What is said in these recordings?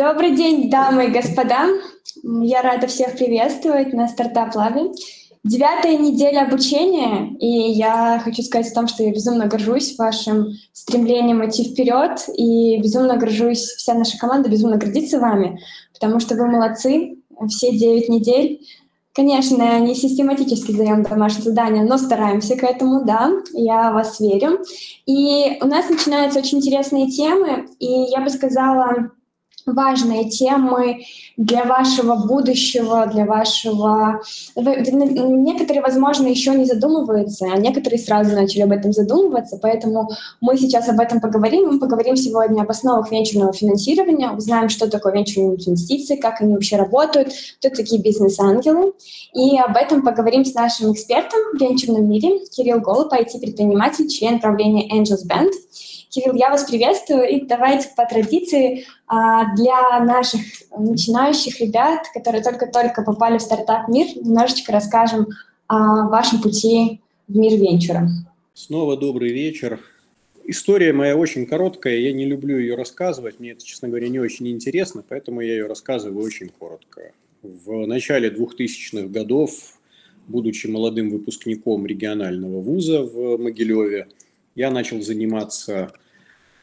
Добрый день, дамы и господа. Я рада всех приветствовать на Стартап Лабе. Девятая неделя обучения, и я хочу сказать о том, что я безумно горжусь вашим стремлением идти вперед, и безумно горжусь, вся наша команда безумно гордится вами, потому что вы молодцы, все девять недель. Конечно, не систематически задаем домашние задания, но стараемся к этому, да, я вас верю. И у нас начинаются очень интересные темы, и я бы сказала, важные темы для вашего будущего, для вашего... Некоторые, возможно, еще не задумываются, а некоторые сразу начали об этом задумываться, поэтому мы сейчас об этом поговорим. Мы поговорим сегодня об основах венчурного финансирования, узнаем, что такое венчурные инвестиции, как они вообще работают, кто такие бизнес-ангелы. И об этом поговорим с нашим экспертом в венчурном мире Кирилл Голуб, IT-предприниматель, член правления Angels Band. Кирилл, я вас приветствую, и давайте по традиции а, для наших начинающих ребят, которые только-только попали в стартап-мир, немножечко расскажем о вашем пути в мир венчура. Снова добрый вечер. История моя очень короткая, я не люблю ее рассказывать, мне это, честно говоря, не очень интересно, поэтому я ее рассказываю очень коротко. В начале 2000-х годов, будучи молодым выпускником регионального вуза в Могилеве, я начал заниматься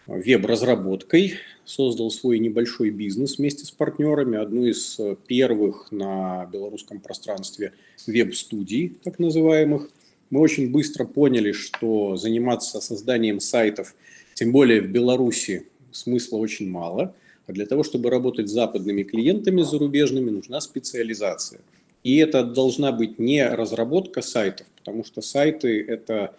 веб-разработкой, создал свой небольшой бизнес вместе с партнерами, одну из первых на белорусском пространстве веб-студий, так называемых. Мы очень быстро поняли, что заниматься созданием сайтов, тем более в Беларуси, смысла очень мало. А для того, чтобы работать с западными клиентами зарубежными, нужна специализация. И это должна быть не разработка сайтов, потому что сайты – это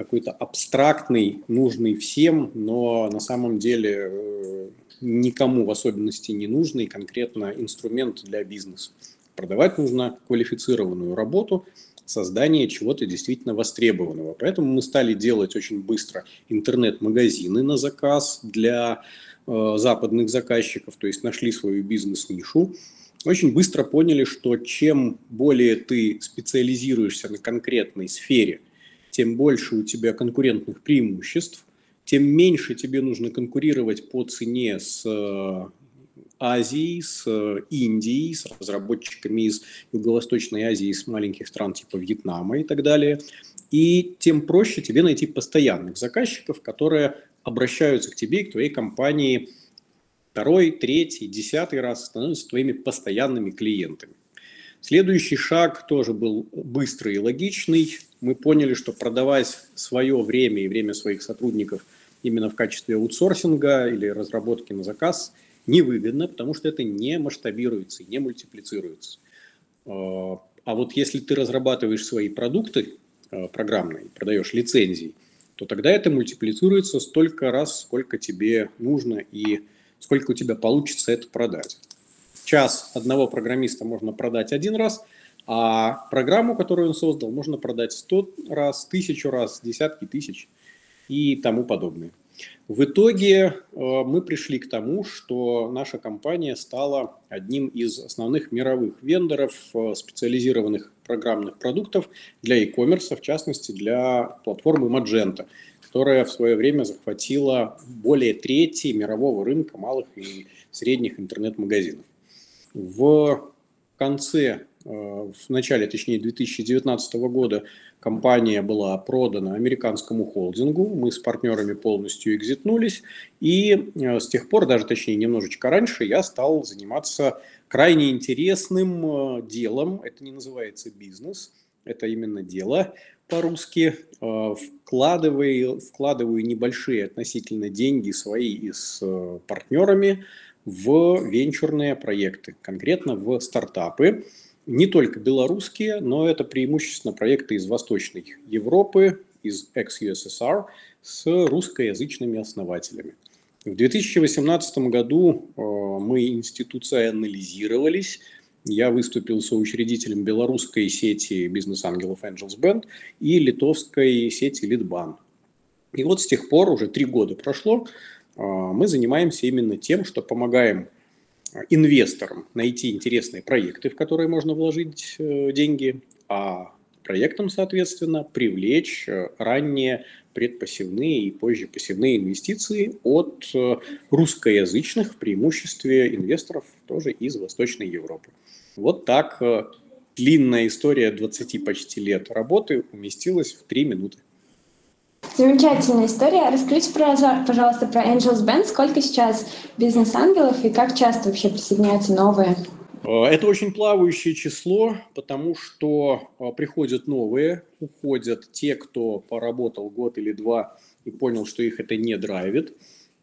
какой-то абстрактный, нужный всем, но на самом деле э, никому в особенности не нужный конкретно инструмент для бизнеса. Продавать нужно квалифицированную работу, создание чего-то действительно востребованного. Поэтому мы стали делать очень быстро интернет-магазины на заказ для э, западных заказчиков, то есть нашли свою бизнес-нишу. Очень быстро поняли, что чем более ты специализируешься на конкретной сфере – тем больше у тебя конкурентных преимуществ, тем меньше тебе нужно конкурировать по цене с э, Азией, с э, Индией, с разработчиками из Юго-Восточной Азии, с маленьких стран типа Вьетнама и так далее. И тем проще тебе найти постоянных заказчиков, которые обращаются к тебе и к твоей компании второй, третий, десятый раз, становятся твоими постоянными клиентами. Следующий шаг тоже был быстрый и логичный. Мы поняли, что продавать свое время и время своих сотрудников именно в качестве аутсорсинга или разработки на заказ невыгодно, потому что это не масштабируется, не мультиплицируется. А, а вот если ты разрабатываешь свои продукты а, программные, продаешь лицензии, то тогда это мультиплицируется столько раз, сколько тебе нужно и сколько у тебя получится это продать час одного программиста можно продать один раз, а программу, которую он создал, можно продать сто раз, тысячу раз, десятки тысяч и тому подобное. В итоге э, мы пришли к тому, что наша компания стала одним из основных мировых вендоров э, специализированных программных продуктов для e-commerce, в частности для платформы Magento, которая в свое время захватила более трети мирового рынка малых и средних интернет-магазинов. В конце, э, в начале, точнее, 2019 года компания была продана американскому холдингу. Мы с партнерами полностью экзитнулись. И э, с тех пор, даже точнее немножечко раньше, я стал заниматься крайне интересным э, делом. Это не называется бизнес, это именно дело по-русски. Вкладываю, вкладываю небольшие относительно деньги свои и с партнерами – в венчурные проекты, конкретно в стартапы. Не только белорусские, но это преимущественно проекты из Восточной Европы, из ex-USSR с русскоязычными основателями. В 2018 году э, мы институционализировались. Я выступил соучредителем белорусской сети бизнес-ангелов Angels Band и литовской сети Литбан. И вот с тех пор, уже три года прошло, мы занимаемся именно тем, что помогаем а, инвесторам найти интересные проекты, в которые можно вложить э, деньги, а проектам, соответственно, привлечь э, ранние предпассивные и позже пассивные инвестиции от э, русскоязычных, в преимуществе инвесторов тоже из Восточной Европы. Вот так длинная история 20 почти лет работы уместилась в 3 минуты. Замечательная история. Расскажите, пожалуйста, про Angels Band. Сколько сейчас бизнес-ангелов и как часто вообще присоединяются новые? Э, это очень плавающее число, потому что э, приходят новые, уходят те, кто поработал год или два и понял, что их это не драйвит.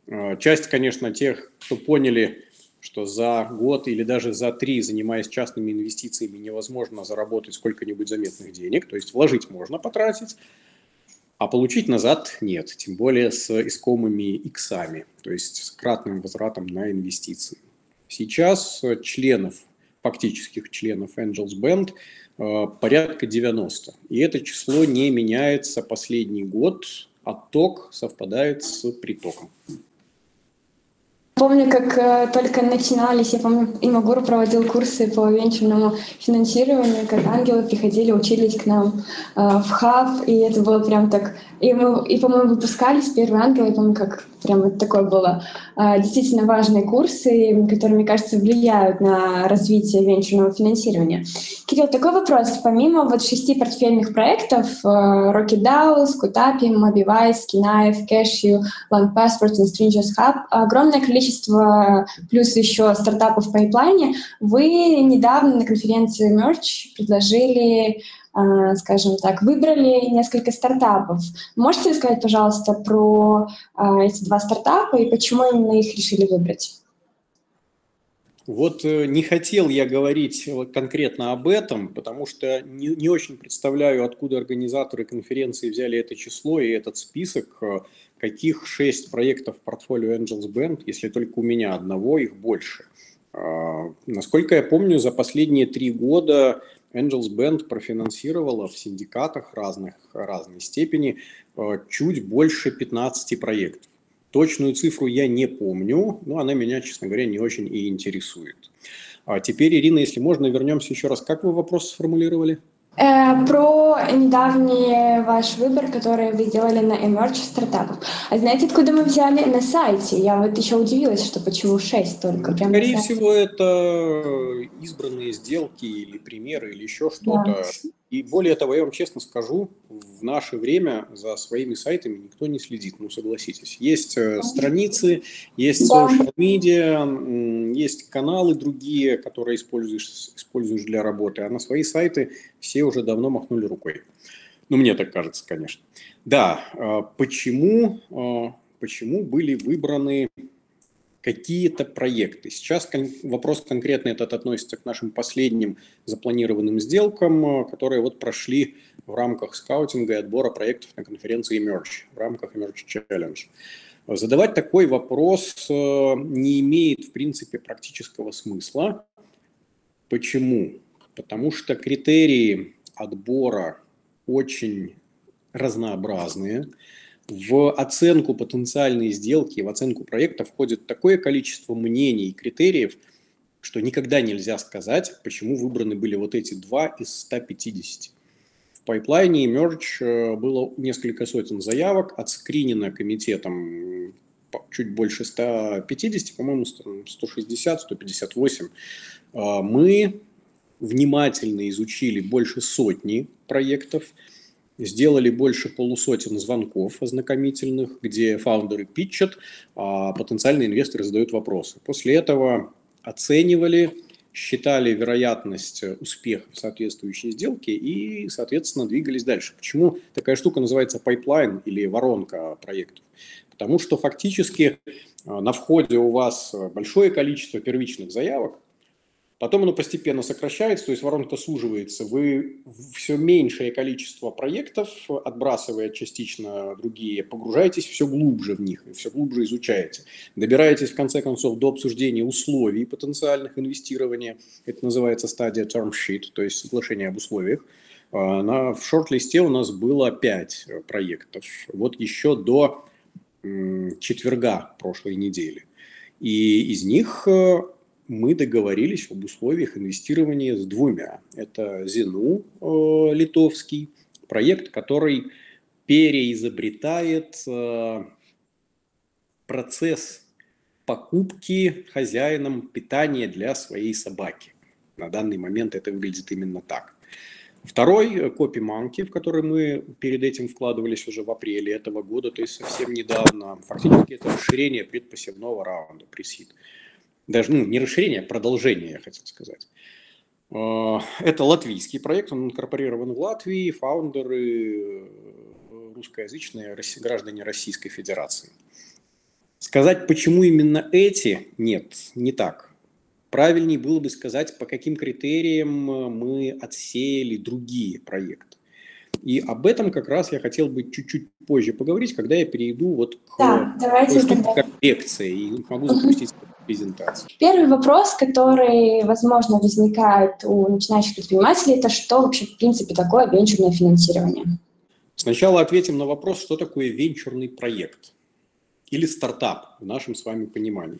Э, часть, конечно, тех, кто поняли, что за год или даже за три, занимаясь частными инвестициями, невозможно заработать сколько-нибудь заметных денег. То есть вложить можно потратить, а получить назад нет, тем более с искомыми иксами, то есть с кратным возвратом на инвестиции. Сейчас членов, фактических членов Angels Band э, порядка 90. И это число не меняется последний год. Отток совпадает с притоком. Помню, как э, только начинались, я помню, Имагур проводил курсы по венчурному финансированию, как ангелы приходили, учились к нам э, в хаб, и это было прям так... И, мы, и по-моему, выпускались первые ангелы, я помню, как прям вот такое было. Э, действительно важные курсы, которые, мне кажется, влияют на развитие венчурного финансирования. Кирилл, такой вопрос. Помимо вот шести портфельных проектов, э, Rocket DAO, Скутапи, Mobivice, Knife, Cashew, Long Passport и Stringers Hub, огромное количество плюс еще стартапов в пайплайне, вы недавно на конференции Merch предложили, а, скажем так, выбрали несколько стартапов. Можете рассказать, пожалуйста, про а, эти два стартапа и почему именно их решили выбрать? Вот э, не хотел я говорить конкретно об этом, потому что не, не очень представляю, откуда организаторы конференции взяли это число и этот список каких шесть проектов в портфолио Angels Band, если только у меня одного, их больше. А, насколько я помню, за последние три года Angels Band профинансировала в синдикатах разных, разной степени а, чуть больше 15 проектов. Точную цифру я не помню, но она меня, честно говоря, не очень и интересует. А теперь, Ирина, если можно, вернемся еще раз. Как вы вопрос сформулировали? Э, про недавний ваш выбор, который вы делали на Emerge стартапов. А знаете, откуда мы взяли на сайте? Я вот еще удивилась, что почему 6 только. Прям Скорее всего, это избранные сделки или примеры, или еще что-то. Да. И более того, я вам честно скажу, в наше время за своими сайтами никто не следит, ну согласитесь. Есть э, страницы, есть social media, есть каналы другие, которые используешь, используешь для работы, а на свои сайты все уже давно махнули рукой. Ну, мне так кажется, конечно. Да, э, почему, э, почему были выбраны какие-то проекты. Сейчас кон- вопрос конкретно этот относится к нашим последним запланированным сделкам, э, которые вот прошли в рамках скаутинга и отбора проектов на конференции Emerge, в рамках Emerge Challenge. Задавать такой вопрос э, не имеет, в принципе, практического смысла. Почему? Потому что критерии отбора очень разнообразные. В оценку потенциальной сделки, в оценку проекта входит такое количество мнений и критериев, что никогда нельзя сказать, почему выбраны были вот эти два из 150. В пайплайне Emerge э, было несколько сотен заявок, отскринено комитетом чуть больше 150, по-моему, 160, 158. А, мы внимательно изучили больше сотни проектов – сделали больше полусотен звонков ознакомительных, где founder ы pitch ат, а потенциальные инвесторы задают вопросы. После этого оценивали, считали вероятность успеха в соответствующей сделке и, соответственно, двигались дальше. Почему такая штука называется pipeline или воронка проектов? Потому что фактически а, на входе у вас большое количество первичных заявок, Потом оно постепенно сокращается, то есть воронка суживается. Вы все меньшее количество проектов, отбрасывая частично другие, погружаетесь все глубже в них и все глубже изучаете. Добираетесь в конце концов до обсуждения условий потенциальных инвестирования. Это называется стадия term sheet, то есть соглашение об условиях. А, на, в шорт-листе у нас было 5 проектов. Вот еще до четверга прошлой недели. И из них э, мы договорились об условиях инвестирования с двумя. Это Зину э, литовский, проект, который переизобретает э, процесс покупки хозяином питания для своей собаки. На данный момент это выглядит именно так. Второй копи манки, в который мы перед этим вкладывались уже в апреле этого года, то есть совсем недавно, фактически это расширение предпосевного раунда пресид. Даже ну, не расширение, а продолжение, я хотел сказать. А, это латвийский проект, он инкорпорирован в Латвии, фаундеры э, русскоязычные граждане Российской Федерации. Сказать, почему именно эти, нет, не так. Правильнее было бы сказать, по каким критериям э, мы отсеяли другие проекты. И об этом как раз я хотел бы чуть-чуть позже поговорить, когда я перейду вот к да, давайте тогда. коррекции и могу запустить презентацию. Первый вопрос, который, возможно, возникает у начинающих предпринимателей, это что вообще в принципе такое венчурное финансирование? Сначала ответим на вопрос, что такое венчурный проект или стартап в нашем с вами понимании.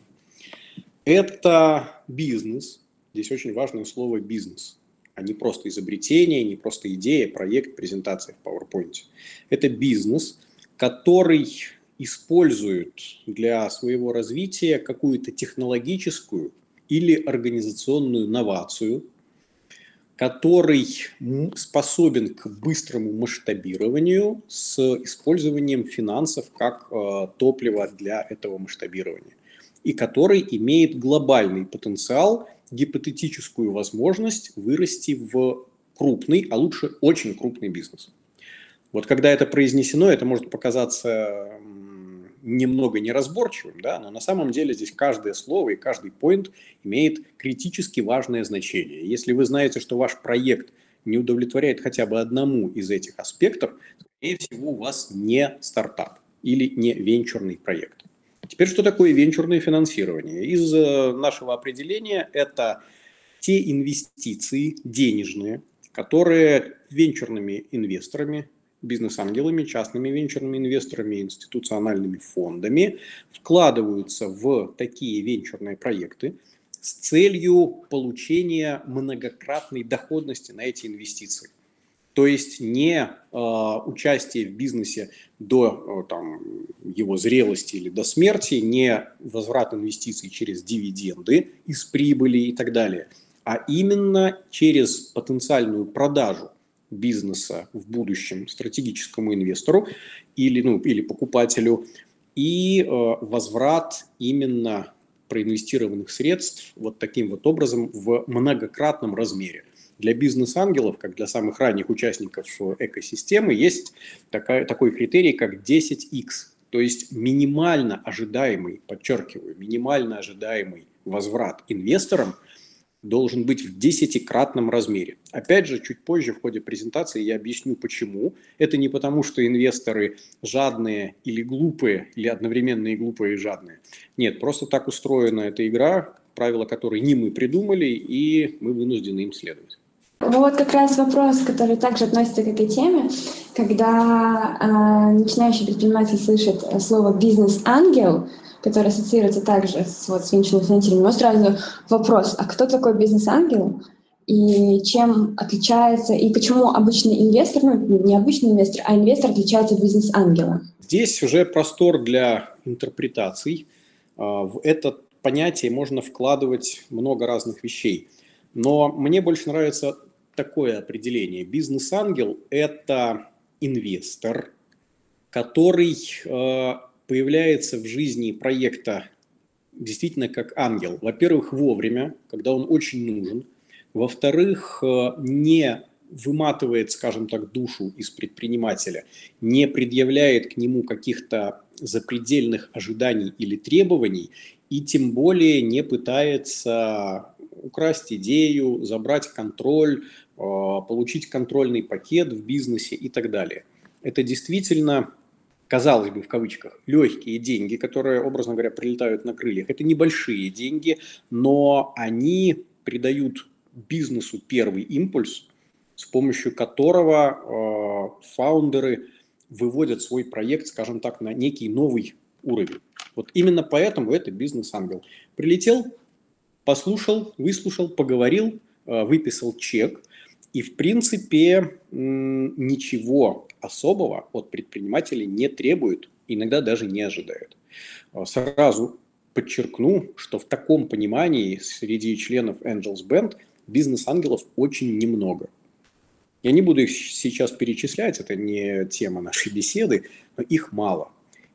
Это бизнес, здесь очень важное слово бизнес, а не просто изобретение, не просто идея, проект, презентация в PowerPoint. Это бизнес, который используют для своего развития какую-то технологическую или организационную новацию, который способен к быстрому масштабированию с использованием финансов как э, топлива для этого масштабирования, и который имеет глобальный потенциал, гипотетическую возможность вырасти в крупный, а лучше очень крупный бизнес. Вот когда это произнесено, это может показаться немного неразборчивым, да, но на самом деле здесь каждое слово и каждый поинт имеет критически важное значение. Если вы знаете, что ваш проект не удовлетворяет хотя бы одному из этих аспектов, скорее всего, у вас не стартап или не венчурный проект. Теперь, что такое венчурное финансирование? Из э, нашего определения это те инвестиции денежные, которые венчурными инвесторами бизнес-ангелами, частными венчурными инвесторами, институциональными фондами вкладываются в такие венчурные проекты с целью получения многократной доходности на эти инвестиции. То есть не э, участие в бизнесе до э, там, его зрелости или до смерти, не возврат инвестиций через дивиденды из прибыли и так далее, а именно через потенциальную продажу бизнеса в будущем стратегическому инвестору или, ну, или покупателю и э, возврат именно проинвестированных средств вот таким вот образом в многократном размере. Для бизнес-ангелов, как для самых ранних участников экосистемы, есть такая, такой критерий, как 10x, то есть минимально ожидаемый, подчеркиваю, минимально ожидаемый возврат инвесторам – должен быть в десятикратном размере. Опять же, чуть позже в ходе презентации я объясню, почему. Это не потому, что инвесторы жадные или глупые, или одновременно и глупые, и жадные. Нет, просто так устроена эта игра, правила которой не мы придумали, и мы вынуждены им следовать. Вот как раз вопрос, который также относится к этой теме. Когда э, начинающий предприниматель слышит слово «бизнес-ангел», который ассоциируется также с, вот, с венчурным финансированием. Но сразу вопрос, а кто такой бизнес-ангел? И чем отличается, и почему обычный инвестор, ну не обычный инвестор, а инвестор отличается от бизнес-ангела? Здесь уже простор для интерпретаций. А, в это понятие можно вкладывать много разных вещей. Но мне больше нравится такое определение. Бизнес-ангел – это инвестор, который а, появляется в жизни проекта действительно как ангел. Во-первых, вовремя, когда он очень нужен. Во-вторых, э, не выматывает, скажем так, душу из предпринимателя, не предъявляет к нему каких-то запредельных ожиданий или требований, и тем более не пытается украсть идею, забрать контроль, э, получить контрольный пакет в бизнесе и так далее. Это действительно казалось бы, в кавычках, легкие деньги, которые, образно говоря, прилетают на крыльях. Это небольшие деньги, но они придают бизнесу первый импульс, с помощью которого э, фаундеры выводят свой проект, скажем так, на некий новый уровень. Вот именно поэтому это бизнес-ангел. Прилетел, послушал, выслушал, поговорил, э, выписал чек, и в принципе ничего особого от предпринимателей не требуют, иногда даже не ожидают. А, сразу подчеркну, что в таком понимании среди членов Angels Band бизнес-ангелов очень немного. Я не буду их сейчас перечислять, это не тема нашей беседы, но их мало.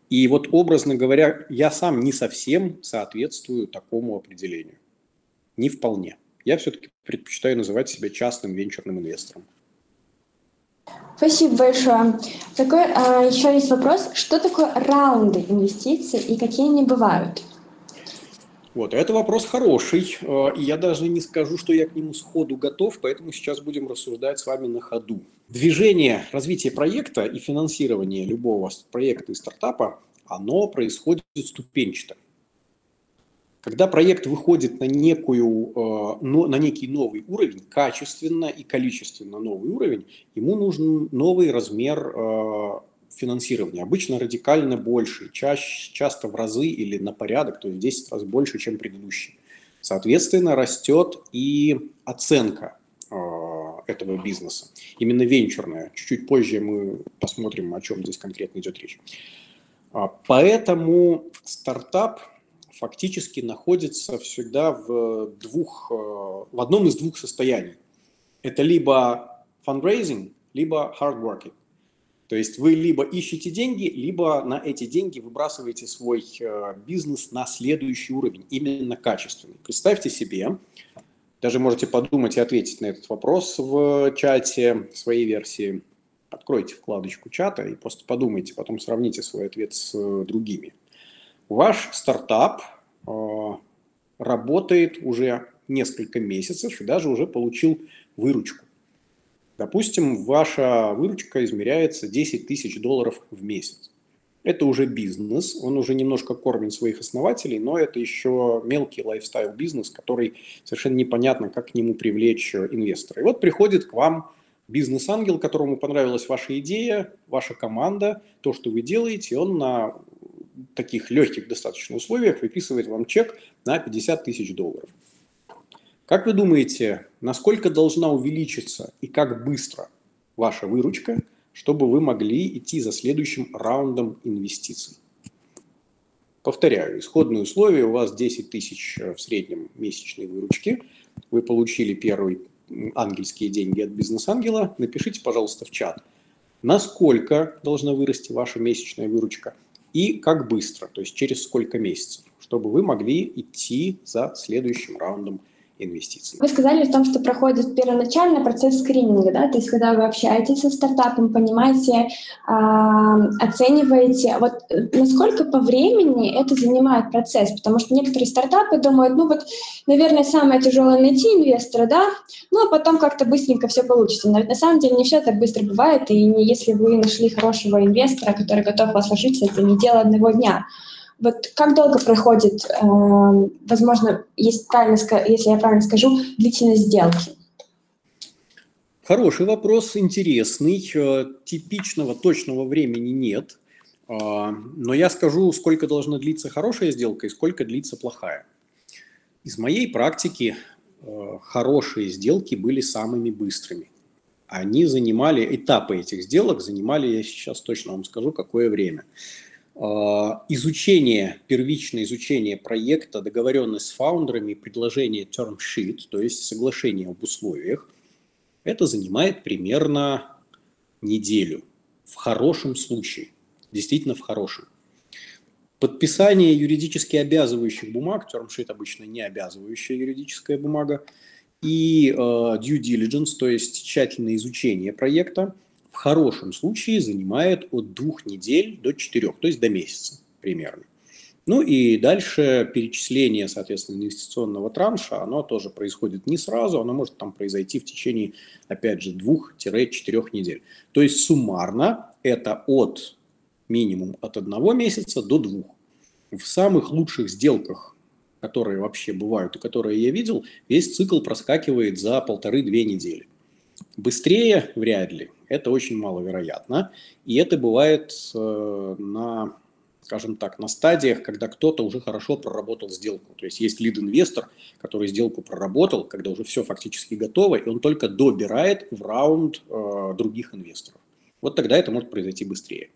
И вот образно говоря, я сам не совсем соответствую такому определению. Не вполне. Я все-таки предпочитаю называть себя частным венчурным инвестором. Спасибо большое. Такой, а, еще есть вопрос. Что такое раунды инвестиций и какие они бывают? Вот, это вопрос хороший, э, я даже не скажу, что я к нему сходу готов, поэтому сейчас будем рассуждать с вами на ходу. Движение, развитие проекта и финансирование любого проекта и стартапа, оно происходит ступенчато. Когда проект выходит на, некую, э, на некий новый уровень, качественно и количественно новый уровень, ему нужен новый размер э, финансирования. Обычно радикально больше, чаще, часто в разы или на порядок, то есть в 10 раз больше, чем предыдущий. Соответственно, растет и оценка э, этого бизнеса, именно венчурная. Чуть-чуть позже мы посмотрим, о чем здесь конкретно идет речь. А, поэтому стартап фактически находится всегда в, двух, э, в одном из двух состояний. Это либо fundraising, либо hard working. То есть вы либо ищете деньги, либо на эти деньги выбрасываете свой э, бизнес на следующий уровень, именно качественный. Представьте себе, даже можете подумать и ответить на этот вопрос в чате своей версии. Откройте вкладочку чата и просто подумайте, потом сравните свой ответ с э, другими. Ваш стартап э, работает уже несколько месяцев и даже уже получил выручку. Допустим, ваша выручка измеряется 10 тысяч долларов в месяц. Это уже бизнес, он уже немножко кормит своих основателей, но это еще мелкий лайфстайл-бизнес, который совершенно непонятно, как к нему привлечь инвестора. И вот приходит к вам бизнес-ангел, которому понравилась ваша идея, ваша команда, то, что вы делаете, он на таких легких достаточно условиях выписывает вам чек на 50 тысяч долларов. Как вы думаете, насколько должна увеличиться и как быстро ваша выручка, чтобы вы могли идти за следующим раундом инвестиций? Повторяю, исходные условия, у вас 10 тысяч в среднем месячной выручки, вы получили первые ангельские деньги от бизнес-ангела, напишите, пожалуйста, в чат, насколько должна вырасти ваша месячная выручка и как быстро, то есть через сколько месяцев, чтобы вы могли идти за следующим раундом инвестиций. Вы сказали о том, что проходит первоначальный процесс скрининга, да, то есть когда вы общаетесь со стартапом, понимаете, а, оцениваете, вот э, насколько по времени это занимает процесс, потому что некоторые стартапы думают, ну вот, наверное, самое тяжелое найти инвестора, да, ну а потом как-то быстренько все получится. Но на самом деле не все так быстро бывает, и не если вы нашли хорошего инвестора, который готов вас вложить, это не дело одного дня. Вот как долго проходит, э, возможно, если, правильно, если я правильно скажу, длительность сделки? Хороший вопрос, интересный. Э, типичного точного времени нет. Э, но я скажу, сколько должна длиться хорошая сделка и сколько длится плохая. Из моей практики э, хорошие сделки были самыми быстрыми. Они занимали, этапы этих сделок занимали, я сейчас точно вам скажу, какое время. А, изучение, первичное изучение проекта, договоренность с фаундерами, предложение term sheet, то есть соглашение об условиях, это занимает примерно неделю. В хорошем случае. Действительно в хорошем. Подписание юридически обязывающих бумаг, term sheet обычно не обязывающая юридическая бумага, и э, due diligence, то есть тщательное изучение проекта, в хорошем случае занимает от двух недель до четырех, то есть до месяца примерно. Ну и дальше перечисление, соответственно, инвестиционного транша, оно тоже происходит не сразу, оно может там произойти в течение, опять же, двух-четырех недель. То есть суммарно это от минимум от одного месяца до двух. В самых лучших сделках, которые вообще бывают и которые я видел, весь цикл проскакивает за полторы-две недели. Быстрее вряд ли, это очень маловероятно. И это бывает э, на, скажем так, на стадиях, когда кто-то уже хорошо проработал сделку. То есть есть лид-инвестор, который сделку проработал, когда уже все фактически готово, и он только добирает в раунд э, других инвесторов. Вот тогда это может произойти быстрее.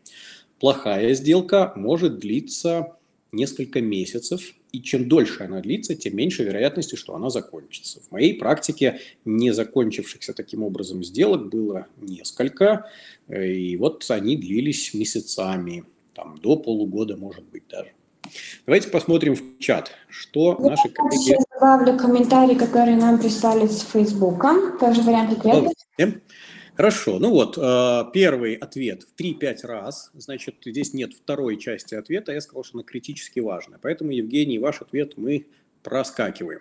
Плохая сделка может длиться несколько месяцев, и чем дольше она длится, тем меньше вероятности, что она закончится. В моей практике не закончившихся таким образом сделок было несколько, и вот они длились месяцами, там, до полугода, может быть, даже. Давайте посмотрим в чат, что Я наши коллеги... Сейчас добавлю комментарий, который нам прислали с Фейсбука. Тоже вариант ответа. Хорошо, ну вот, э, первый ответ в 3-5 раз, значит, здесь нет второй части ответа, я сказал, что она критически важна. Поэтому, Евгений, ваш ответ мы проскакиваем.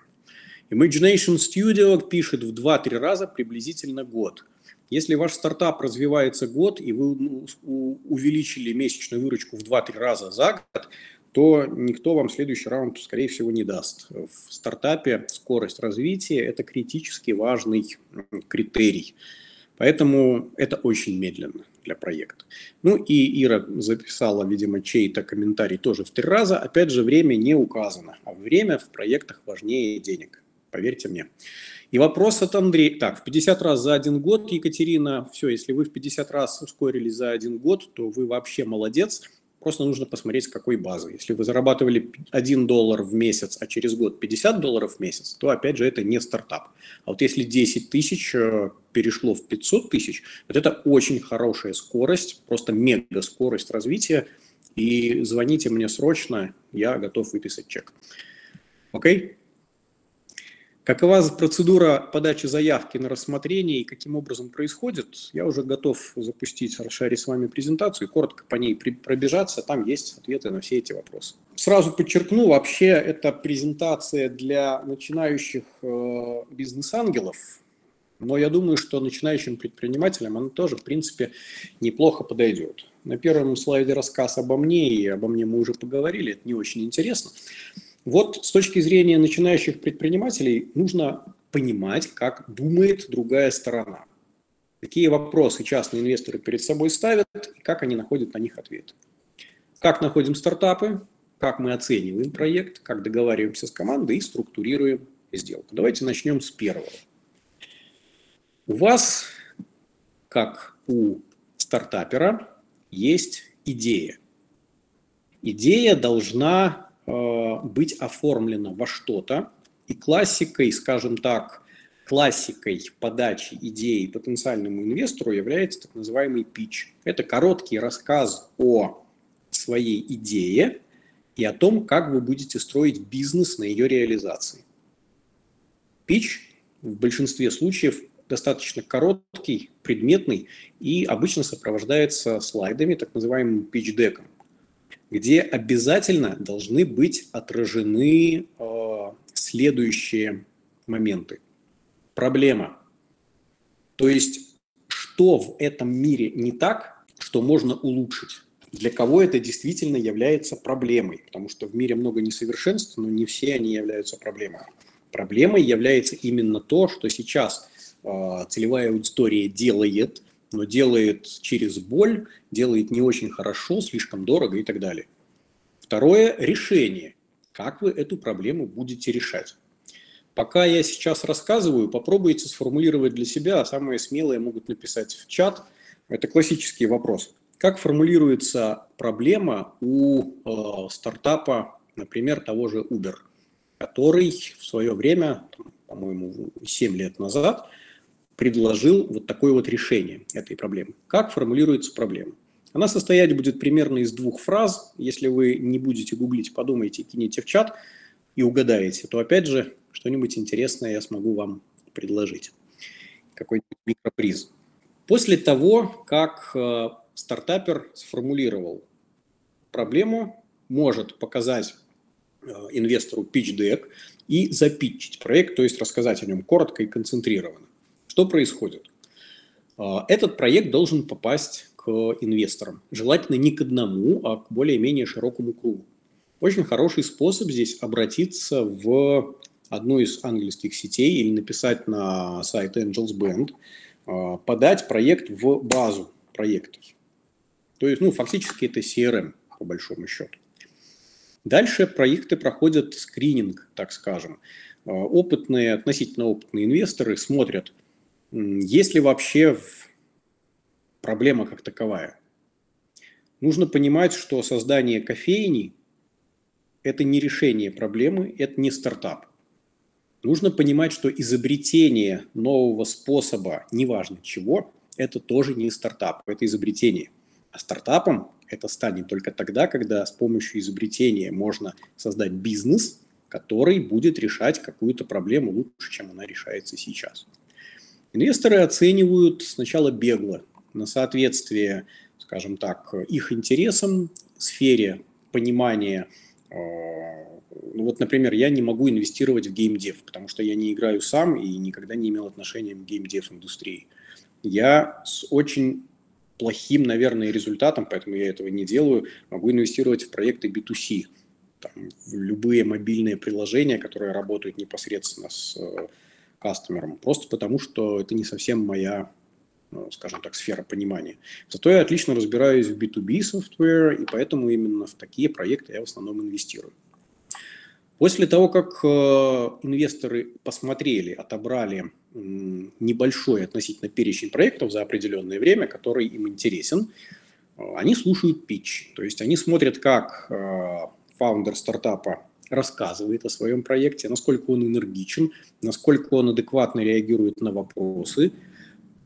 Imagination Studio пишет в 2-3 раза приблизительно год. Если ваш стартап развивается год, и вы ну, увеличили месячную выручку в 2-3 раза за год, то никто вам следующий раунд, скорее всего, не даст. В стартапе скорость развития – это критически важный критерий. Поэтому это очень медленно для проекта. Ну и Ира записала, видимо, чей-то комментарий тоже в три раза. Опять же, время не указано, а время в проектах важнее денег, поверьте мне. И вопрос от Андрея. Так, в 50 раз за один год, Екатерина, все, если вы в 50 раз ускорились за один год, то вы вообще молодец. Просто нужно посмотреть, с какой базы. Если вы зарабатывали 1 доллар в месяц, а через год 50 долларов в месяц, то, опять же, это не стартап. А вот если 10 тысяч э, перешло в 500 тысяч, вот это очень хорошая скорость, просто мега скорость развития. И звоните мне срочно, я готов выписать чек. Окей? Okay? Какова процедура подачи заявки на рассмотрение и каким образом происходит, я уже готов запустить, расшарить с вами презентацию и коротко по ней пробежаться. Там есть ответы на все эти вопросы. Сразу подчеркну, вообще это презентация для начинающих э, бизнес-ангелов, но я думаю, что начинающим предпринимателям она тоже, в принципе, неплохо подойдет. На первом слайде рассказ обо мне, и обо мне мы уже поговорили, это не очень интересно. Вот с точки зрения начинающих предпринимателей нужно понимать, как думает другая сторона. Какие вопросы частные инвесторы перед собой ставят и как они находят на них ответ. Как находим стартапы, как мы оцениваем проект, как договариваемся с командой и структурируем сделку. Давайте начнем с первого. У вас, как у стартапера, есть идея. Идея должна быть оформлено во что-то. И классикой, скажем так, классикой подачи идеи потенциальному инвестору является так называемый пич. Это короткий рассказ о своей идее и о том, как вы будете строить бизнес на ее реализации. Пич в большинстве случаев достаточно короткий, предметный и обычно сопровождается слайдами, так называемым пич-деком где обязательно должны быть отражены э, следующие моменты. Проблема. То есть, что в этом мире не так, что можно улучшить? Для кого это действительно является проблемой? Потому что в мире много несовершенств, но не все они являются проблемой. Проблемой является именно то, что сейчас э, целевая аудитория делает – но делает через боль, делает не очень хорошо, слишком дорого и так далее. Второе – решение. Как вы эту проблему будете решать? Пока я сейчас рассказываю, попробуйте сформулировать для себя, а самые смелые могут написать в чат. Это классический вопрос. Как формулируется проблема у э, стартапа, например, того же Uber, который в свое время, по-моему, 7 лет назад – предложил вот такое вот решение этой проблемы. Как формулируется проблема? Она состоять будет примерно из двух фраз. Если вы не будете гуглить, подумайте, кинете в чат и угадаете, то опять же что-нибудь интересное я смогу вам предложить. Какой-нибудь микроприз. После того, как э, стартапер сформулировал проблему, может показать э, инвестору pitch deck и запитчить проект, то есть рассказать о нем коротко и концентрированно. Что происходит? А, этот проект должен попасть к инвесторам. Желательно не к одному, а к более-менее широкому кругу. Очень хороший способ здесь обратиться в одну из английских сетей или написать на сайт Angels Band, а, подать проект в базу проектов. То есть, ну, фактически это CRM, по большому счету. Дальше проекты проходят скрининг, так скажем. А, опытные, относительно опытные инвесторы смотрят – есть ли вообще проблема как таковая. Нужно понимать, что создание кофейни – это не решение проблемы, это не стартап. Нужно понимать, что изобретение нового способа, неважно чего, это тоже не стартап, это изобретение. А стартапом это станет только тогда, когда с помощью изобретения можно создать бизнес, который будет решать какую-то проблему лучше, чем она решается сейчас. Инвесторы оценивают сначала бегло на соответствие, скажем так, их интересам, сфере понимания. Э, ну вот, например, я не могу инвестировать в геймдев, потому что я не играю сам и никогда не имел отношения к геймдев индустрии. Я с очень плохим, наверное, результатом, поэтому я этого не делаю, могу инвестировать в проекты B2C, там, в любые мобильные приложения, которые работают непосредственно с э, кастомером, просто потому что это не совсем моя, ну, скажем так, сфера понимания. Зато я отлично разбираюсь в B2B software, и поэтому именно в такие проекты я в основном инвестирую. После того, как э, инвесторы посмотрели, отобрали небольшой относительно перечень проектов за определенное время, который им интересен, э, они слушают пич. То есть они смотрят, как э, фаундер стартапа рассказывает о своем проекте, насколько он энергичен, насколько он адекватно реагирует на вопросы.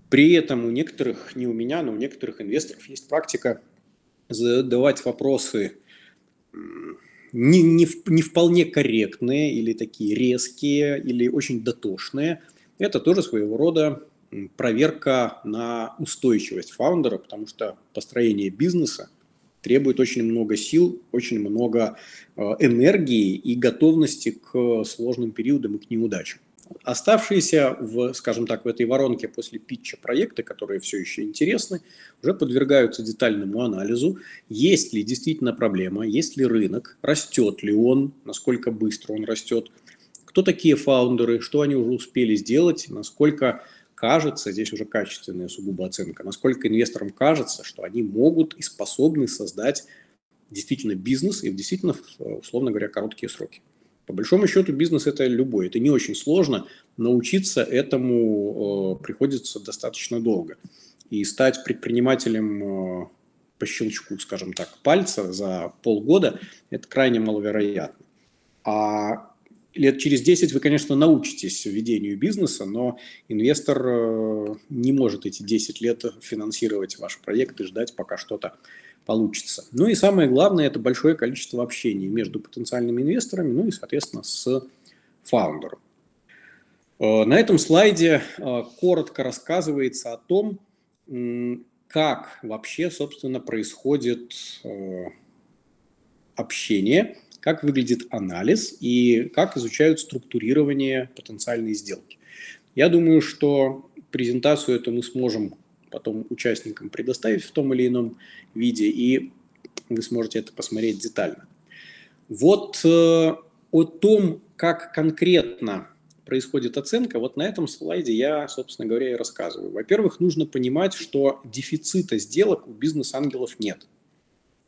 При этом у некоторых, не у меня, но у некоторых инвесторов есть практика задавать вопросы не, не, не вполне корректные или такие резкие или очень дотошные. Это тоже своего рода проверка на устойчивость фаундера, потому что построение бизнеса требует очень много сил, очень много э, энергии и готовности к сложным периодам и к неудачам. Оставшиеся, в, скажем так, в этой воронке после питча проекты, которые все еще интересны, уже подвергаются детальному анализу, есть ли действительно проблема, есть ли рынок, растет ли он, насколько быстро он растет, кто такие фаундеры, что они уже успели сделать, насколько кажется, здесь уже качественная сугубо оценка, насколько инвесторам кажется, что они могут и способны создать действительно бизнес и в действительно, условно говоря, короткие сроки. По большому счету бизнес это любой, это не очень сложно, научиться этому э, приходится достаточно долго. И стать предпринимателем э, по щелчку, скажем так, пальца за полгода, это крайне маловероятно. А лет через 10 вы, конечно, научитесь ведению бизнеса, но инвестор э, не может эти 10 лет финансировать ваш проект и ждать, пока что-то получится. Ну и самое главное, это большое количество общения между потенциальными инвесторами, ну и, соответственно, с фаундером. Э, на этом слайде э, коротко рассказывается о том, как вообще, собственно, происходит общение – как выглядит анализ и как изучают структурирование потенциальной сделки. Я думаю, что презентацию эту мы сможем потом участникам предоставить в том или ином виде, и вы сможете это посмотреть детально. Вот э, о том, как конкретно происходит оценка, вот на этом слайде я, собственно говоря, и рассказываю. Во-первых, нужно понимать, что дефицита сделок у бизнес-ангелов нет –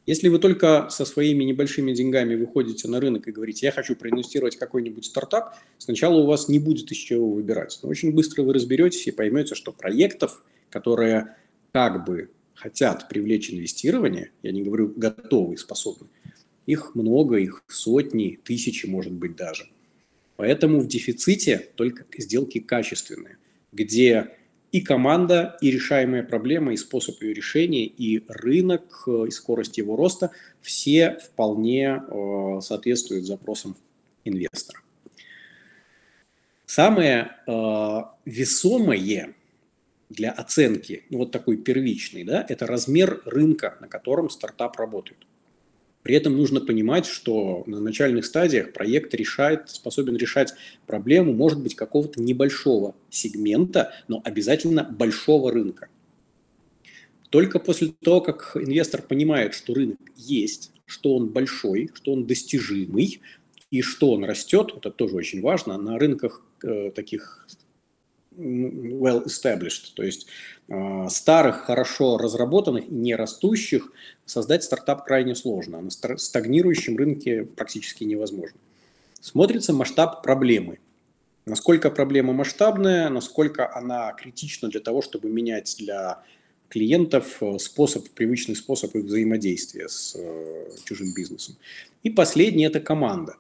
если вы только со своими небольшими деньгами выходите на рынок и говорите, я хочу проинвестировать какой-нибудь стартап, сначала у вас не будет из чего выбирать. Но очень быстро вы разберетесь и поймете, что проектов, которые как бы хотят привлечь инвестирование, я не говорю готовы, способны, их много, их сотни, тысячи, может быть, даже. Поэтому в дефиците только сделки качественные, где и команда, и решаемая проблема, и способ ее решения, и рынок, э, и скорость его роста, все вполне э, соответствуют запросам инвестора. Самое э, весомое для оценки, ну, вот такой первичный, да, это размер рынка, на котором стартап работает. При этом нужно понимать, что на начальных стадиях проект решает, способен решать проблему, может быть, какого-то небольшого сегмента, но обязательно большого рынка. Только после того, как инвестор понимает, что рынок есть, что он большой, что он достижимый и что он растет, это тоже очень важно, на рынках э, таких well established, то есть э, старых, хорошо разработанных и не растущих, создать стартап крайне сложно, на стагнирующем рынке практически невозможно. Смотрится масштаб проблемы. Насколько проблема масштабная, насколько она критична для того, чтобы менять для клиентов, способ, привычный способ их взаимодействия с чужим бизнесом. И последний – это команда.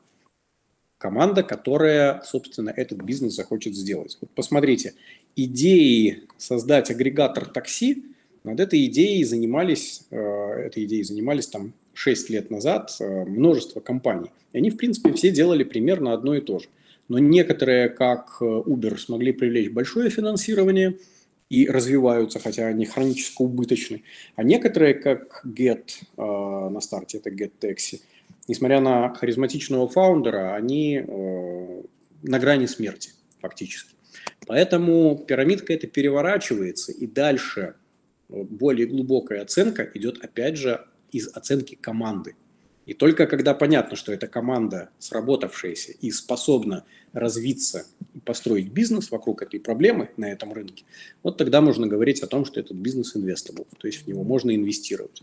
Команда, которая, собственно, этот бизнес захочет сделать. Вот посмотрите, идеи создать агрегатор такси, над этой идеей занимались, этой идеей занимались там 6 лет назад множество компаний. И они, в принципе, все делали примерно одно и то же. Но некоторые, как Uber, смогли привлечь большое финансирование и развиваются, хотя они хронически убыточны. А некоторые, как Get э, на старте, это Get Taxi, несмотря на харизматичного фаундера, они э, на грани смерти фактически. Поэтому пирамидка это переворачивается, и дальше более глубокая оценка идет опять же из оценки команды. И только когда понятно, что эта команда сработавшаяся и способна развиться и построить бизнес вокруг этой проблемы на этом рынке, вот тогда можно говорить о том, что этот бизнес инвестабл, то есть в него можно инвестировать.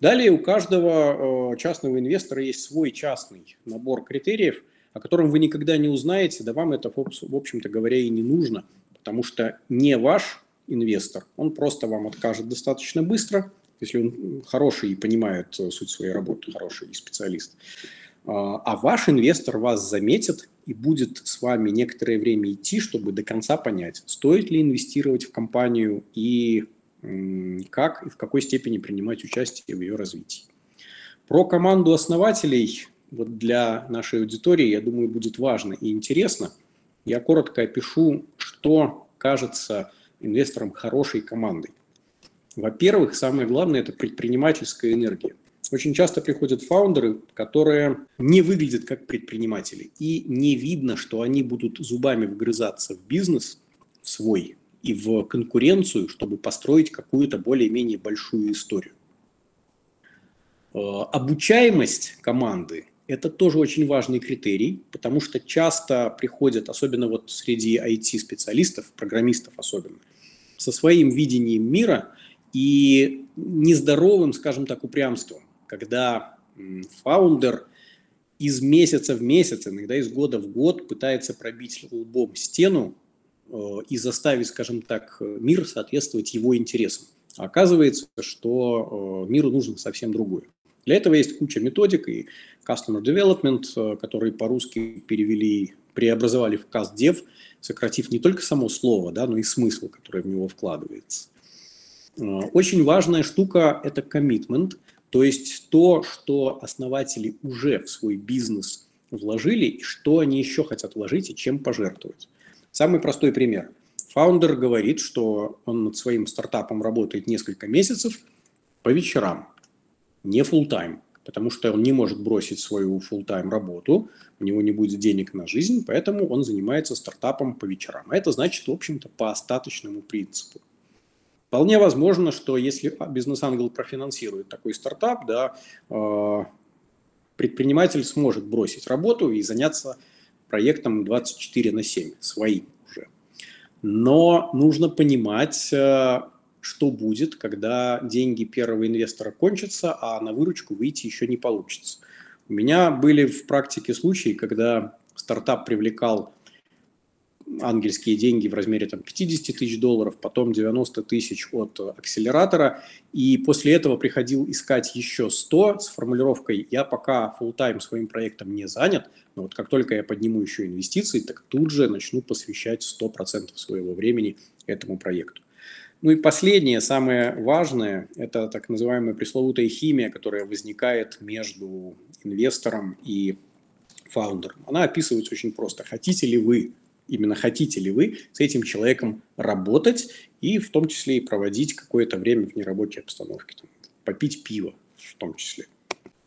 Далее у каждого э, частного инвестора есть свой частный набор критериев, о котором вы никогда не узнаете, да вам это, в общем-то говоря, и не нужно, потому что не ваш инвестор, он просто вам откажет достаточно быстро, если он хороший и понимает э, суть своей работы, хороший специалист. А, а ваш инвестор вас заметит и будет с вами некоторое время идти, чтобы до конца понять, стоит ли инвестировать в компанию и как и в какой степени принимать участие в ее развитии. Про команду основателей вот для нашей аудитории, я думаю, будет важно и интересно. Я коротко опишу, что кажется инвесторам хорошей командой. Во-первых, самое главное – это предпринимательская энергия. Очень часто приходят фаундеры, которые не выглядят как предприниматели, и не видно, что они будут зубами вгрызаться в бизнес свой и в конкуренцию, чтобы построить какую-то более-менее большую историю. Э, обучаемость команды – это тоже очень важный критерий, потому что часто приходят, особенно вот среди IT-специалистов, программистов особенно, со своим видением мира – и нездоровым, скажем так, упрямством, когда фаундер из месяца в месяц, иногда из года в год пытается пробить лбом стену и заставить, скажем так, мир соответствовать его интересам. А оказывается, что э, миру нужно совсем другое. Для этого есть куча методик и Customer Development, э, который по-русски перевели, преобразовали в Cast Dev, сократив не только само слово, да, но и смысл, который в него вкладывается. Э, очень важная штука – это коммитмент, то есть то, что основатели уже в свой бизнес вложили, и что они еще хотят вложить и чем пожертвовать. Самый простой пример. Фаундер говорит, что он над своим стартапом работает несколько месяцев по вечерам, не full time потому что он не может бросить свою full time работу, у него не будет денег на жизнь, поэтому он занимается стартапом по вечерам. А это значит, в общем-то, по остаточному принципу. Вполне возможно, что если бизнес-ангел профинансирует такой стартап, да, э, предприниматель сможет бросить работу и заняться проектом 24 на 7, своим уже. Но нужно понимать, э, что будет, когда деньги первого инвестора кончатся, а на выручку выйти еще не получится. У меня были в практике случаи, когда стартап привлекал ангельские деньги в размере там, 50 тысяч долларов, потом 90 тысяч от акселератора, и после этого приходил искать еще 100 с формулировкой «я пока full-time своим проектом не занят, но вот как только я подниму еще инвестиции, так тут же начну посвящать 100% своего времени этому проекту». Ну и последнее, самое важное, это так называемая пресловутая химия, которая возникает между инвестором и фаундером. Она описывается очень просто. Хотите ли вы именно хотите ли вы с этим человеком работать и в том числе и проводить какое-то время в нерабочей обстановке, там, попить пиво в том числе.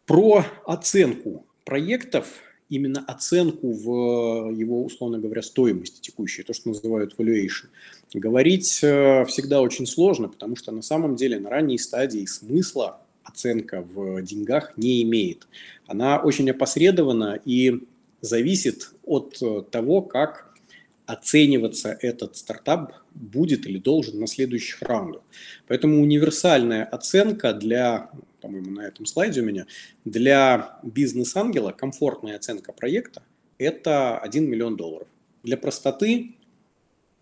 Про оценку проектов, именно оценку в его, условно говоря, стоимости текущей, то, что называют valuation, говорить э, всегда очень сложно, потому что на самом деле на ранней стадии смысла оценка в деньгах не имеет. Она очень опосредована и зависит от э, того, как оцениваться этот стартап будет или должен на следующих раундах. Поэтому универсальная оценка для, по-моему, на этом слайде у меня, для бизнес-ангела, комфортная оценка проекта – это 1 миллион долларов. Для простоты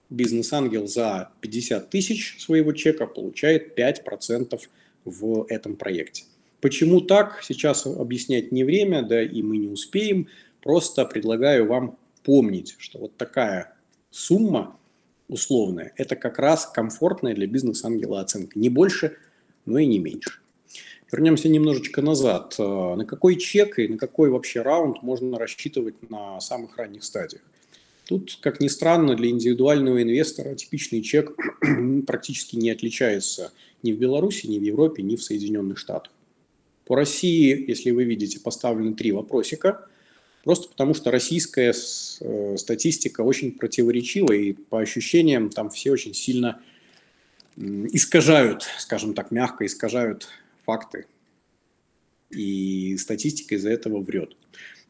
бизнес-ангел за 50 тысяч своего чека получает 5% в этом проекте. Почему так, сейчас объяснять не время, да и мы не успеем. Просто предлагаю вам помнить, что вот такая сумма условная, это как раз комфортная для бизнес-ангела оценка. Не больше, но и не меньше. Вернемся немножечко назад. На какой чек и на какой вообще раунд можно рассчитывать на самых ранних стадиях? Тут, как ни странно, для индивидуального инвестора типичный чек практически не отличается ни в Беларуси, ни в Европе, ни в Соединенных Штатах. По России, если вы видите, поставлены три вопросика, просто потому что российская э, статистика очень противоречива, и по ощущениям там все очень сильно искажают, скажем так, мягко искажают факты. И статистика из-за этого врет.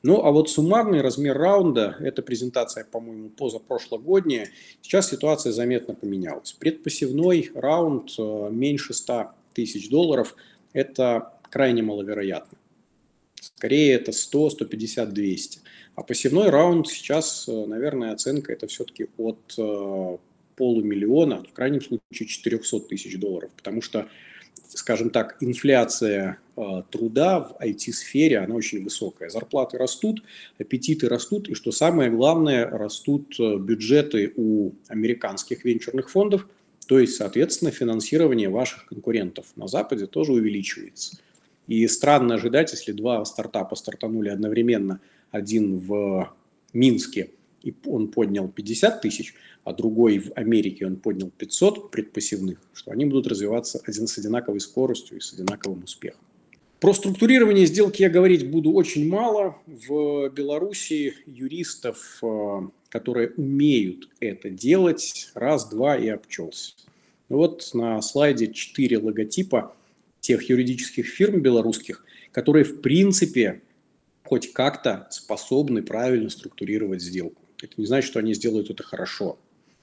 Ну, а вот суммарный размер раунда, эта презентация, по-моему, позапрошлогодняя, сейчас ситуация заметно поменялась. Предпосевной раунд э, меньше 100 тысяч долларов – это крайне маловероятно. Скорее это 100, 150, 200. А посевной раунд сейчас, э, наверное, оценка это все-таки от э, полумиллиона, в крайнем случае 400 тысяч долларов, потому что скажем так, инфляция э, труда в IT-сфере, она очень высокая. Зарплаты растут, аппетиты растут, и что самое главное, растут бюджеты у американских венчурных фондов, то есть, соответственно, финансирование ваших конкурентов на Западе тоже увеличивается. И странно ожидать, если два стартапа стартанули одновременно, один в Минске, и он поднял 50 тысяч, а другой в Америке он поднял 500 предпосевных, что они будут развиваться один с одинаковой скоростью и с одинаковым успехом. Про структурирование сделки я говорить буду очень мало. В Беларуси юристов, э, которые умеют это делать, раз-два и обчелся. Вот на слайде четыре логотипа тех юридических фирм белорусских, которые в принципе хоть как-то способны правильно структурировать сделку. Это не значит, что они сделают это хорошо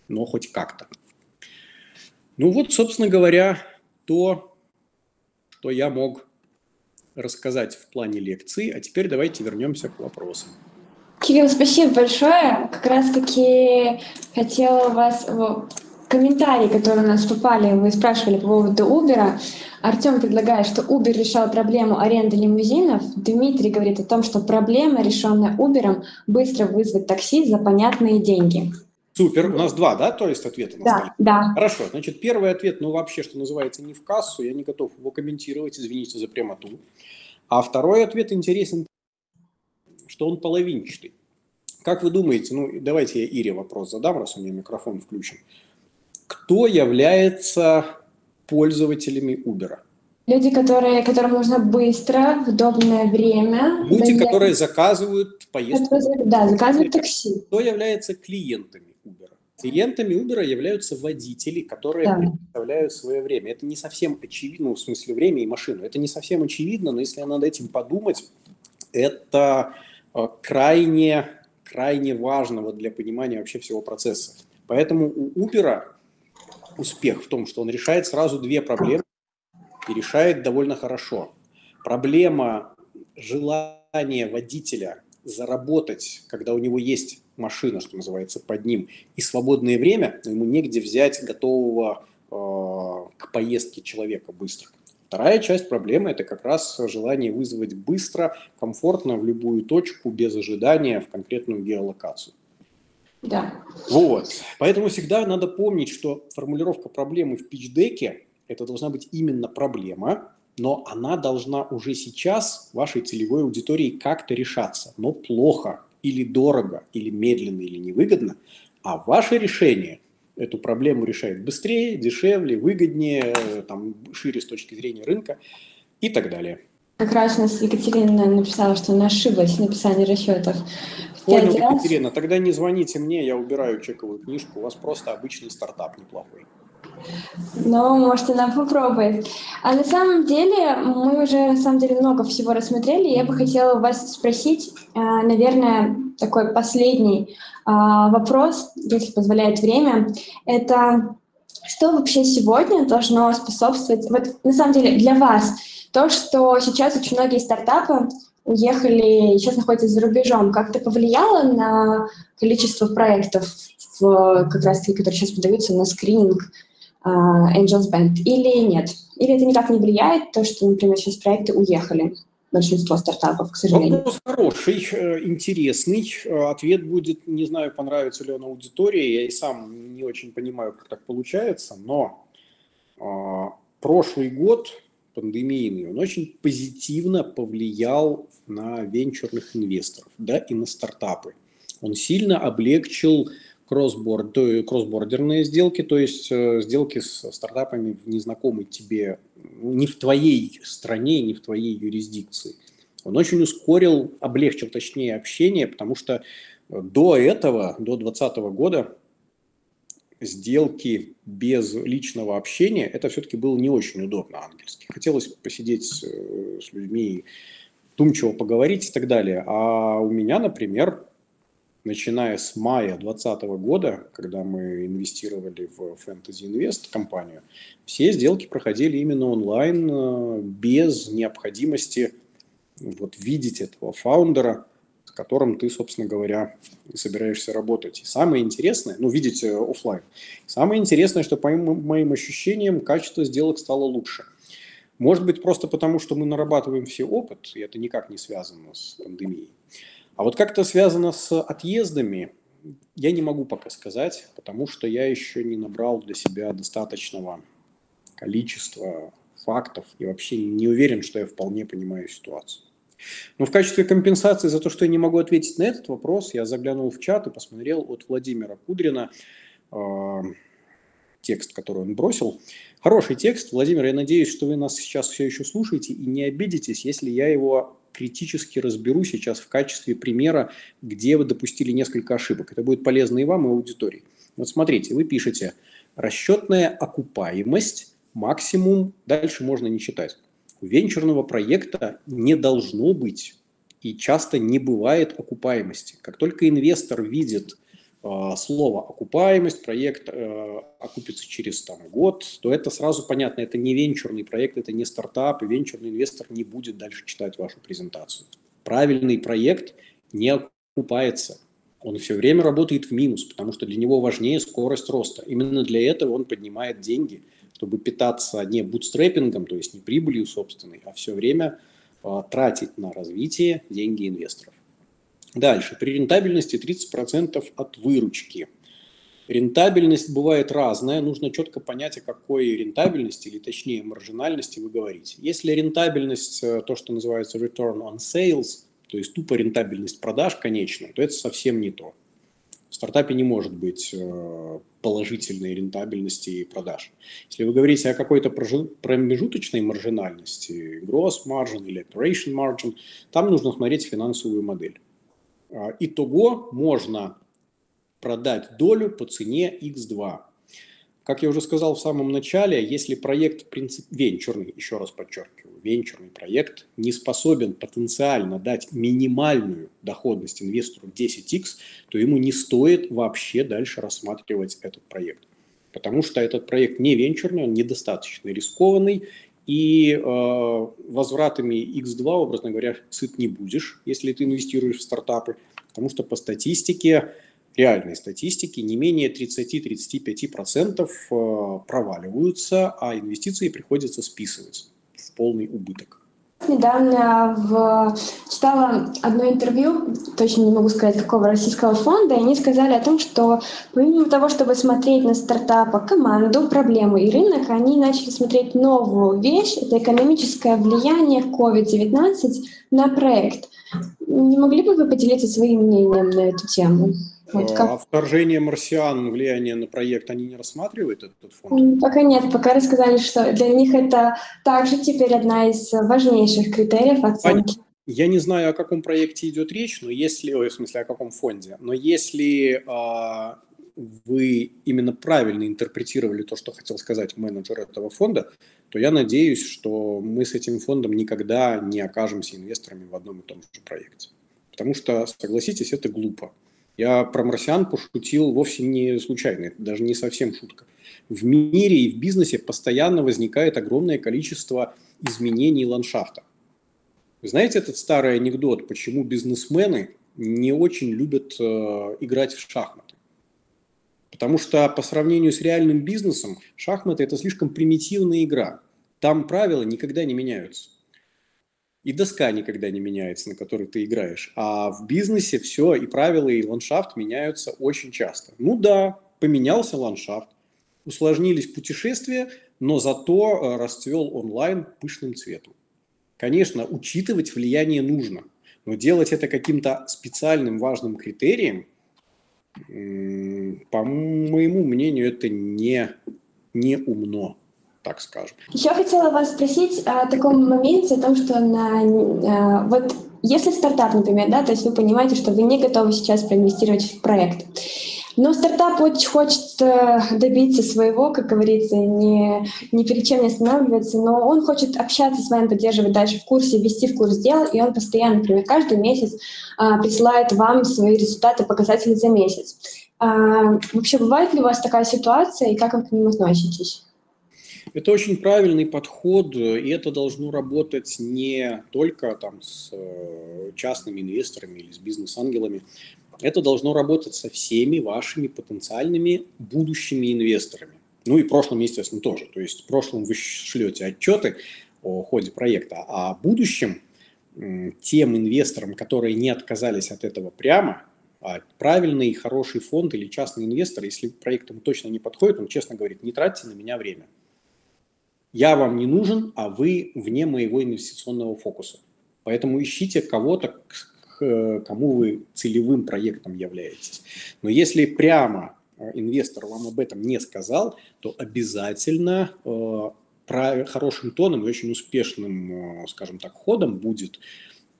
но хоть как-то. Ну вот, собственно говоря, то, что я мог рассказать в плане лекции. А теперь давайте вернемся к вопросам. Кирилл, спасибо большое. Как раз-таки хотела вас комментарии, которые у нас попали, вы спрашивали по поводу Uber. Артем предлагает, что Uber решал проблему аренды лимузинов. Дмитрий говорит о том, что проблема, решенная Uber, быстро вызвать такси за понятные деньги. Супер. У нас два, да, то есть ответа да? Да. Хорошо. Значит, первый ответ, ну, вообще, что называется, не в кассу. Я не готов его комментировать, извините за прямоту. А второй ответ интересен, что он половинчатый. Как вы думаете, ну, давайте я Ире вопрос задам, раз у меня микрофон включен. Кто является пользователями Uber? Люди, которые, которым нужно быстро, в удобное время. Люди, которые заказывают поездку. Да, заказывают такси. Кто является клиентами? Клиентами Uber являются водители, которые да. представляют свое время. Это не совсем очевидно, ну, в смысле время и машину. Это не совсем очевидно, но если над этим подумать, это э, крайне, крайне важно вот для понимания вообще всего процесса. Поэтому у Uber успех в том, что он решает сразу две проблемы и решает довольно хорошо. Проблема желания водителя заработать, когда у него есть машина, что называется, под ним, и свободное время, но ему негде взять готового э, к поездке человека быстро. Вторая часть проблемы – это как раз желание вызвать быстро, комфортно в любую точку, без ожидания в конкретную геолокацию. Да. Вот. Поэтому всегда надо помнить, что формулировка проблемы в пич-деке – это должна быть именно проблема, но она должна уже сейчас вашей целевой аудитории как-то решаться, но плохо, или дорого, или медленно, или невыгодно, а ваше решение эту проблему решает быстрее, дешевле, выгоднее, там, шире с точки зрения рынка и так далее. Как раз у нас Екатерина написала, что она ошиблась в написании расчетов. Понял, Екатерина, тогда не звоните мне, я убираю чековую книжку, у вас просто обычный стартап неплохой. Ну, может, она попробует. А на самом деле мы уже на самом деле много всего рассмотрели. Я бы хотела вас спросить, а, наверное, такой последний а, вопрос, если позволяет время. Это что вообще сегодня должно способствовать, вот на самом деле для вас, то, что сейчас очень многие стартапы уехали, сейчас находятся за рубежом, как-то повлияло на количество проектов в, как раз-таки, которые сейчас подаются на скрининг Angels Band, или нет? Или это никак не влияет, то, что, например, сейчас проекты уехали? большинство стартапов, к сожалению. Вопрос хороший, э, интересный. Э, ответ будет, не знаю, понравится ли он аудитории. Я и сам не очень понимаю, как так получается, но а, прошлый год пандемийный, он очень позитивно повлиял на венчурных инвесторов, да, и на стартапы. Он сильно облегчил кроссбордерные сделки, то есть э, сделки с стартапами в незнакомой тебе, не в твоей стране, не в твоей юрисдикции. Он очень ускорил, облегчил точнее общение, потому что до этого, до 2020 года, сделки без личного общения, это все-таки было не очень удобно ангельски. Хотелось посидеть с, э, с людьми, тумчево поговорить и так далее. А у меня, например, начиная с мая 2020 года, когда мы инвестировали в Fantasy Invest компанию, все сделки проходили именно онлайн, э, без необходимости вот, видеть этого фаундера, которым ты, собственно говоря, и собираешься работать. И самое интересное, ну, видеть э, офлайн. Самое интересное, что по моим ощущениям качество сделок стало лучше. Может быть, просто потому, что мы нарабатываем все опыт, и это никак не связано с пандемией. А вот как это связано с отъездами, я не могу пока сказать, потому что я еще не набрал для себя достаточного количества фактов и вообще не уверен, что я вполне понимаю ситуацию. Но в качестве компенсации за то, что я не могу ответить на этот вопрос, я заглянул в чат и посмотрел от Владимира Кудрина э, текст, который он бросил. Хороший текст. Владимир, я надеюсь, что вы нас сейчас все еще слушаете и не обидитесь, если я его критически разберу сейчас в качестве примера, где вы допустили несколько ошибок. Это будет полезно и вам, и аудитории. Вот смотрите, вы пишете расчетная окупаемость, максимум, дальше можно не читать. У венчурного проекта не должно быть и часто не бывает окупаемости. Как только инвестор видит а, слово окупаемость, проект э, окупится через там, год, то это сразу понятно, это не венчурный проект, это не стартап, и венчурный инвестор не будет дальше читать вашу презентацию. Правильный проект не окупается. Он все время работает в минус, потому что для него важнее скорость роста. Именно для этого он поднимает деньги, чтобы питаться не бутстрепингом, то есть не прибылью собственной, а все время а, тратить на развитие деньги инвесторов. Дальше. При рентабельности 30% от выручки. Рентабельность бывает разная, нужно четко понять, о какой рентабельности, или точнее маржинальности вы говорите. Если рентабельность, э, то, что называется return on sales, то есть тупо рентабельность продаж конечная, то это совсем не то. В стартапе не может быть э, положительной рентабельности продаж. Если вы говорите о какой-то промежуточной маржинальности, gross margin или operation margin, там нужно смотреть финансовую модель. А, итого можно продать долю по цене X2. Как я уже сказал в самом начале, если проект принцип... венчурный, еще раз подчеркиваю, венчурный проект не способен потенциально дать минимальную доходность инвестору 10x, то ему не стоит вообще дальше рассматривать этот проект. Потому что этот проект не венчурный, он недостаточно рискованный, и э, возвратами X2, образно говоря, сыт не будешь, если ты инвестируешь в стартапы, потому что по статистике, реальной статистике, не менее 30-35% э, проваливаются, а инвестиции приходится списывать в полный убыток. Недавно в... читала одно интервью, точно не могу сказать, какого российского фонда, и они сказали о том, что помимо того, чтобы смотреть на стартапа команду, проблемы и рынок, они начали смотреть новую вещь, это экономическое влияние COVID-19 на проект. Не могли бы вы поделиться своим мнением на эту тему? Вот как... А вторжение марсиан, влияние на проект, они не рассматривают этот фонд? Пока нет, пока рассказали, что для них это также теперь одна из важнейших критериев оценки. Я не знаю, о каком проекте идет речь, но если, в смысле, о каком фонде, но если а, вы именно правильно интерпретировали то, что хотел сказать менеджер этого фонда, то я надеюсь, что мы с этим фондом никогда не окажемся инвесторами в одном и том же проекте. Потому что, согласитесь, это глупо. Я про марсиан пошутил вовсе не случайно, это даже не совсем шутка. В мире и в бизнесе постоянно возникает огромное количество изменений ландшафта. Знаете этот старый анекдот, почему бизнесмены не очень любят э, играть в шахматы? Потому что по сравнению с реальным бизнесом, шахматы – это слишком примитивная игра. Там правила никогда не меняются. И доска никогда не меняется, на которой ты играешь. А в бизнесе все, и правила, и ландшафт меняются очень часто. Ну да, поменялся ландшафт, усложнились путешествия, но зато э, расцвел онлайн пышным цветом. Конечно, учитывать влияние нужно, но делать это каким-то специальным важным критерием, по моему мнению, это не, не умно так скажем. Еще хотела вас спросить о таком моменте, о том, что на, э, вот если стартап, например, да, то есть вы понимаете, что вы не готовы сейчас проинвестировать в проект, но стартап очень хочет э, добиться своего, как говорится, не, ни перед чем не останавливается, но он хочет общаться с вами, поддерживать дальше в курсе, вести в курс дел, и он постоянно, например, каждый месяц а, присылает вам свои результаты, показатели за месяц. А, вообще, бывает ли у вас такая ситуация, и как вы к ним относитесь? Это очень правильный подход, и это должно работать не только там, с э, частными инвесторами или с бизнес-ангелами, это должно работать со всеми вашими потенциальными будущими инвесторами. Ну и прошлым, естественно, тоже. То есть в прошлом вы шлете отчеты о ходе проекта, а будущем тем инвесторам, которые не отказались от этого прямо, а и хороший фонд или частный инвестор, если проект ему точно не подходит, он честно говорит, не тратьте на меня время. Я вам не нужен, а вы вне моего инвестиционного фокуса. Поэтому ищите кого-то, кому вы целевым проектом являетесь. Но если прямо э, инвестор вам об этом не сказал, то обязательно э, хорошим тоном и очень успешным, э, скажем так, ходом будет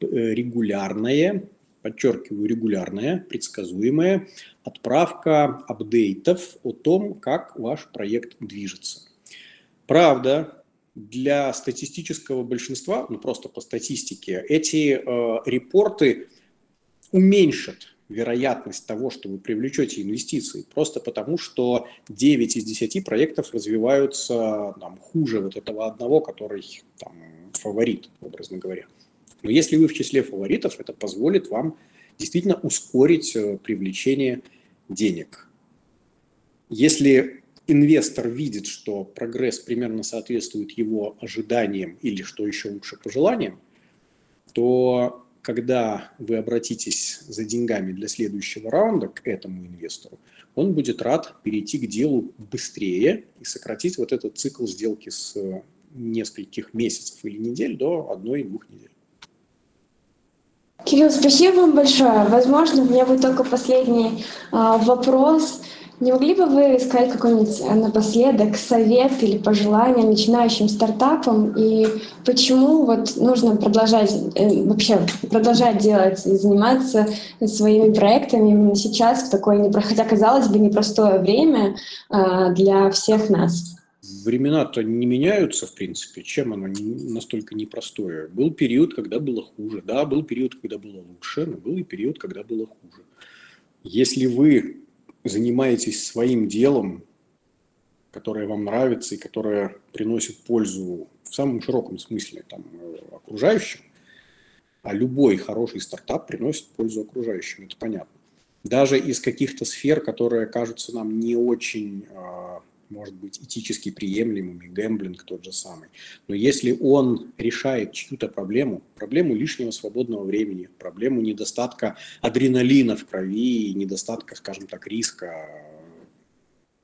регулярное, подчеркиваю, регулярная, предсказуемая отправка апдейтов о том, как ваш проект движется. Правда, для статистического большинства, ну просто по статистике, эти э, репорты уменьшат вероятность того, что вы привлечете инвестиции, просто потому что 9 из 10 проектов развиваются там, хуже вот этого одного, который там, фаворит, образно говоря. Но если вы в числе фаворитов, это позволит вам действительно ускорить э, привлечение денег. Если инвестор видит, что прогресс примерно соответствует его ожиданиям или, что еще лучше, пожеланиям, то когда вы обратитесь за деньгами для следующего раунда к этому инвестору, он будет рад перейти к делу быстрее и сократить вот этот цикл сделки с нескольких месяцев или недель до одной-двух недель. Кирилл, спасибо вам большое. Возможно, у меня будет только последний а, вопрос. Не могли бы вы сказать какой-нибудь э, напоследок совет или пожелание начинающим стартапам и почему вот нужно продолжать э, вообще продолжать делать и заниматься своими проектами именно сейчас в такое, хотя казалось бы, непростое время э, для всех нас? Времена-то не меняются, в принципе. Чем оно настолько непростое? Был период, когда было хуже. Да, был период, когда было лучше, но был и период, когда было хуже. Если вы занимаетесь своим делом, которое вам нравится и которое приносит пользу в самом широком смысле там, окружающим, а любой хороший стартап приносит пользу окружающим, это понятно. Даже из каких-то сфер, которые кажутся нам не очень а, может быть этически приемлемыми, гэмблинг тот же самый. Но если он решает чью-то проблему, проблему лишнего свободного времени, проблему недостатка адреналина в крови, недостатка, скажем так, риска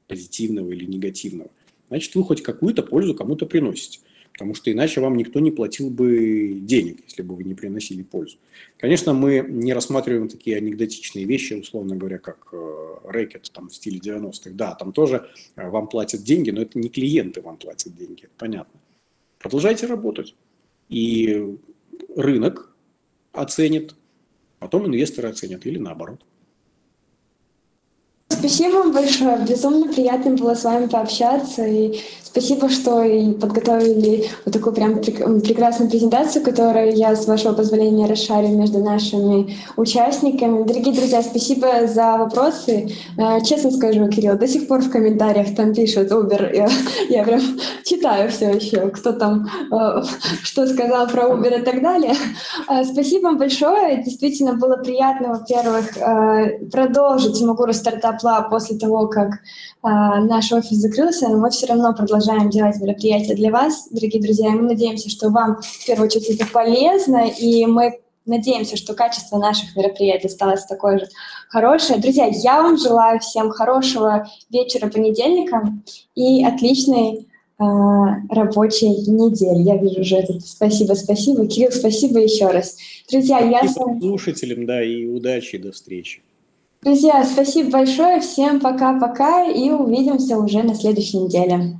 позитивного или негативного, значит, вы хоть какую-то пользу кому-то приносите потому что иначе вам никто не платил бы денег, если бы вы не приносили пользу. Конечно, мы не рассматриваем такие анекдотичные вещи, условно говоря, как э, рэкет там, в стиле 90-х. Да, там тоже э, вам платят деньги, но это не клиенты вам платят деньги, это понятно. Продолжайте работать. И рынок оценит, потом инвесторы оценят или наоборот. Спасибо вам большое. Безумно приятно было с вами пообщаться. И спасибо, что и подготовили вот такую прям прекрасную презентацию, которую я, с вашего позволения, расшарю между нашими участниками. Дорогие друзья, спасибо за вопросы. Э, честно скажу, Кирилл, до сих пор в комментариях там пишут Uber. Я, я прям читаю все еще, кто там э, что сказал про Uber и так далее. Э, спасибо вам большое. Действительно было приятно, во-первых, продолжить Магуру стартап числа после того, как а, наш офис закрылся, но мы все равно продолжаем делать мероприятия для вас, дорогие друзья. И мы надеемся, что вам в первую очередь это полезно, и мы надеемся, что качество наших мероприятий осталось такое же хорошее. Друзья, я вам желаю всем хорошего вечера понедельника и отличной э, рабочей недели. Я вижу уже это. Спасибо, спасибо. Кирилл, спасибо еще раз. Друзья, я И слушателям, да, и удачи, до встречи. Друзья, спасибо большое. Всем пока-пока и увидимся уже на следующей неделе.